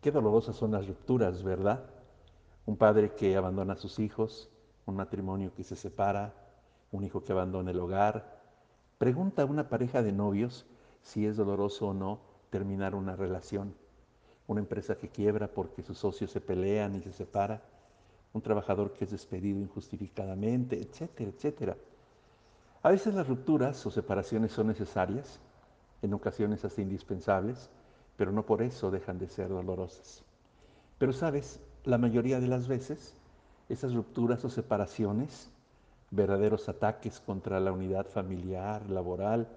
Qué dolorosas son las rupturas, ¿verdad? Un padre que abandona a sus hijos, un matrimonio que se separa, un hijo que abandona el hogar. Pregunta a una pareja de novios si es doloroso o no terminar una relación. Una empresa que quiebra porque sus socios se pelean y se separa. Un trabajador que es despedido injustificadamente, etcétera, etcétera. A veces las rupturas o separaciones son necesarias, en ocasiones hasta indispensables, pero no por eso dejan de ser dolorosas. Pero sabes, la mayoría de las veces, esas rupturas o separaciones, verdaderos ataques contra la unidad familiar, laboral,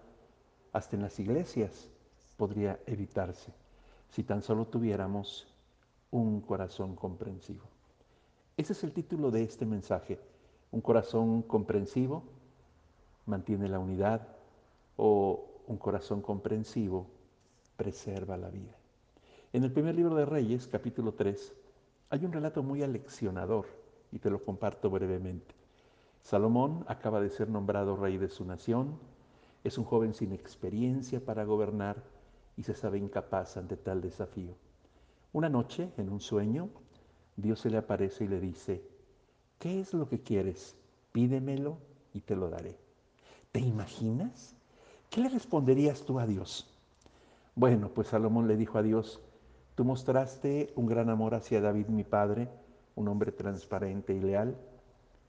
hasta en las iglesias, podría evitarse si tan solo tuviéramos un corazón comprensivo. Ese es el título de este mensaje. Un corazón comprensivo mantiene la unidad o un corazón comprensivo preserva la vida. En el primer libro de Reyes, capítulo 3, hay un relato muy aleccionador y te lo comparto brevemente. Salomón acaba de ser nombrado rey de su nación, es un joven sin experiencia para gobernar y se sabe incapaz ante tal desafío. Una noche, en un sueño, Dios se le aparece y le dice, ¿qué es lo que quieres? Pídemelo y te lo daré. ¿Te imaginas? ¿Qué le responderías tú a Dios? Bueno, pues Salomón le dijo a Dios, tú mostraste un gran amor hacia David mi padre, un hombre transparente y leal,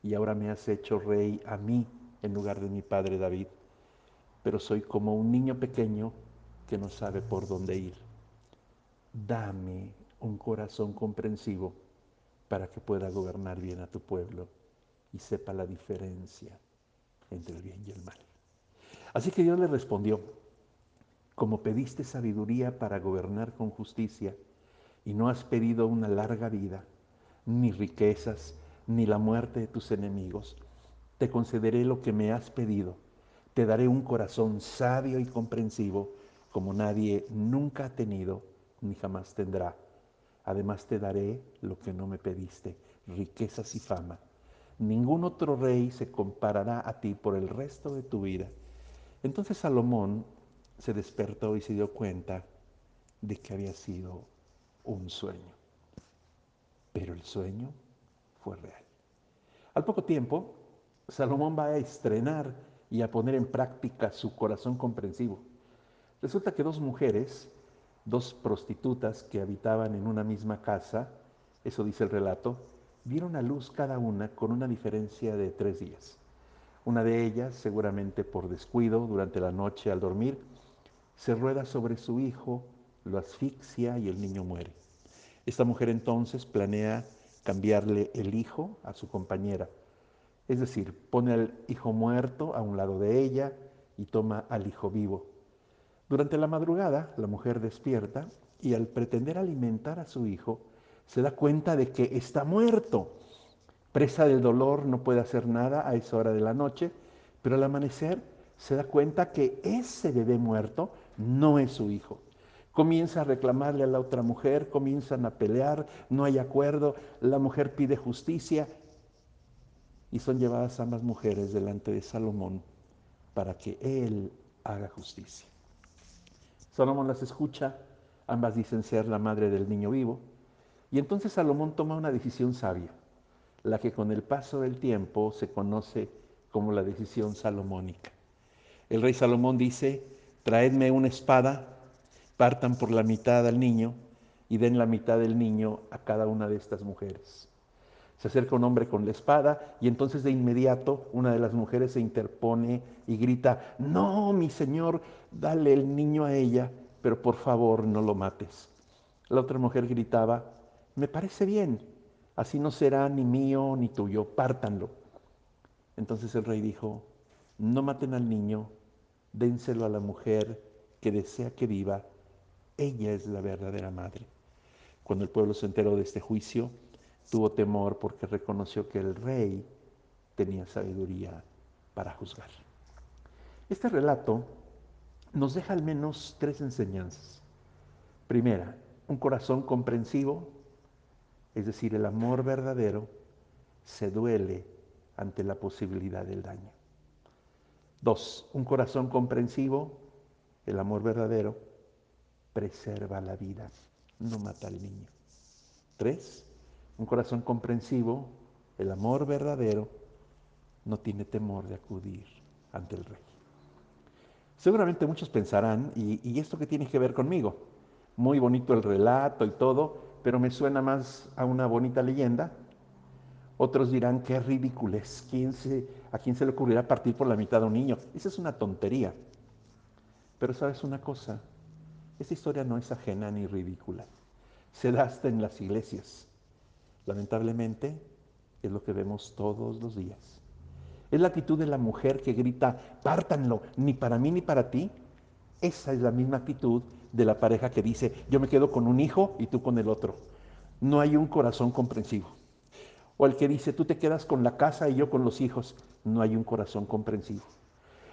y ahora me has hecho rey a mí en lugar de mi padre David, pero soy como un niño pequeño que no sabe por dónde ir. Dame un corazón comprensivo para que pueda gobernar bien a tu pueblo y sepa la diferencia entre el bien y el mal. Así que Dios le respondió, como pediste sabiduría para gobernar con justicia, y no has pedido una larga vida, ni riquezas, ni la muerte de tus enemigos, te concederé lo que me has pedido. Te daré un corazón sabio y comprensivo como nadie nunca ha tenido ni jamás tendrá. Además te daré lo que no me pediste, riquezas y fama. Ningún otro rey se comparará a ti por el resto de tu vida. Entonces Salomón se despertó y se dio cuenta de que había sido un sueño. Pero el sueño fue real. Al poco tiempo, Salomón va a estrenar y a poner en práctica su corazón comprensivo. Resulta que dos mujeres, dos prostitutas que habitaban en una misma casa, eso dice el relato, dieron a luz cada una con una diferencia de tres días. Una de ellas, seguramente por descuido durante la noche al dormir, se rueda sobre su hijo, lo asfixia y el niño muere. Esta mujer entonces planea cambiarle el hijo a su compañera. Es decir, pone al hijo muerto a un lado de ella y toma al hijo vivo. Durante la madrugada, la mujer despierta y al pretender alimentar a su hijo, se da cuenta de que está muerto. Presa del dolor, no puede hacer nada a esa hora de la noche, pero al amanecer se da cuenta que ese bebé muerto no es su hijo. Comienza a reclamarle a la otra mujer, comienzan a pelear, no hay acuerdo, la mujer pide justicia y son llevadas ambas mujeres delante de Salomón para que él haga justicia. Salomón las escucha, ambas dicen ser la madre del niño vivo, y entonces Salomón toma una decisión sabia, la que con el paso del tiempo se conoce como la decisión salomónica. El rey Salomón dice, traedme una espada, partan por la mitad al niño y den la mitad del niño a cada una de estas mujeres. Se acerca un hombre con la espada y entonces de inmediato una de las mujeres se interpone y grita, no, mi señor, dale el niño a ella, pero por favor no lo mates. La otra mujer gritaba, me parece bien, así no será ni mío ni tuyo, pártanlo. Entonces el rey dijo, no maten al niño, dénselo a la mujer que desea que viva, ella es la verdadera madre. Cuando el pueblo se enteró de este juicio, tuvo temor porque reconoció que el rey tenía sabiduría para juzgar. Este relato nos deja al menos tres enseñanzas. Primera, un corazón comprensivo, es decir, el amor verdadero, se duele ante la posibilidad del daño. Dos, un corazón comprensivo, el amor verdadero, preserva la vida. no mata al niño. Tres, un corazón comprensivo, el amor verdadero, no tiene temor de acudir ante el rey. Seguramente muchos pensarán, ¿y, esto qué tiene que ver conmigo? Muy bonito el relato y todo, pero me suena más a una bonita leyenda. Otros dirán, qué ridiculez, ¿Quién se, ¿a quién se le ocurrirá partir por la mitad a un niño? Esa es una tontería. Pero sabes una cosa, esta historia no es ajena ni ridícula. Se da hasta en las iglesias. Lamentablemente es lo que vemos todos los días. Es la actitud de la mujer que grita, pártanlo, ni para mí ni para ti. Esa es la misma actitud de la pareja que dice, yo me quedo con un hijo y tú con el otro. No hay un corazón comprensivo. O el que dice, tú te quedas con la casa y yo con los hijos. No hay un corazón comprensivo.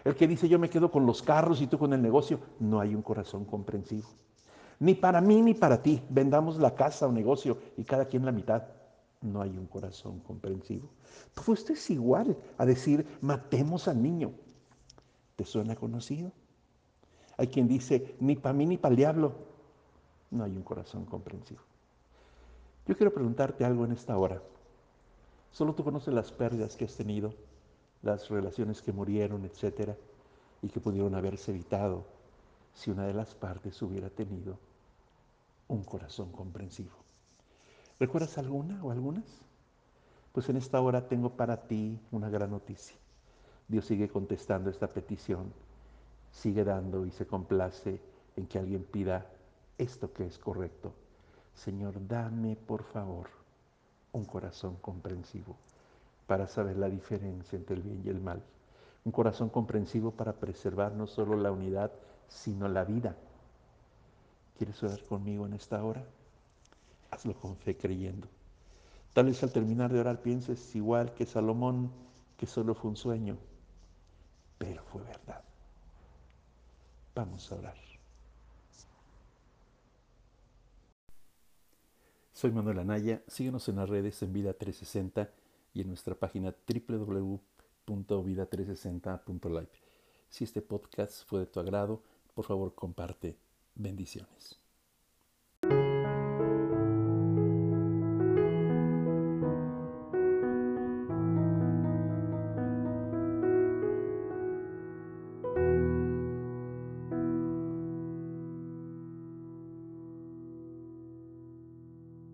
El que dice, yo me quedo con los carros y tú con el negocio. No hay un corazón comprensivo. Ni para mí ni para ti. Vendamos la casa o negocio y cada quien la mitad no hay un corazón comprensivo. Todo esto es igual a decir, matemos al niño. ¿Te suena conocido? Hay quien dice, ni para mí ni para el diablo. No hay un corazón comprensivo. Yo quiero preguntarte algo en esta hora. Solo tú conoces las pérdidas que has tenido, las relaciones que murieron, etcétera, y que pudieron haberse evitado si una de las partes hubiera tenido un corazón comprensivo. ¿Recuerdas alguna o algunas? Pues en esta hora tengo para ti una gran noticia. Dios sigue contestando esta petición, sigue dando y se complace en que alguien pida esto que es correcto. Señor, dame por favor un corazón comprensivo para saber la diferencia entre el bien y el mal. Un corazón comprensivo para preservar no solo la unidad, sino la vida. ¿Quieres orar conmigo en esta hora? hazlo con fe creyendo. Tal vez al terminar de orar pienses igual que Salomón, que solo fue un sueño, pero fue verdad. Vamos a orar. Soy Manuel Anaya, síguenos en las redes en Vida 360 y en nuestra página www.vida360.live. Si este podcast fue de tu agrado, por favor comparte. Bendiciones.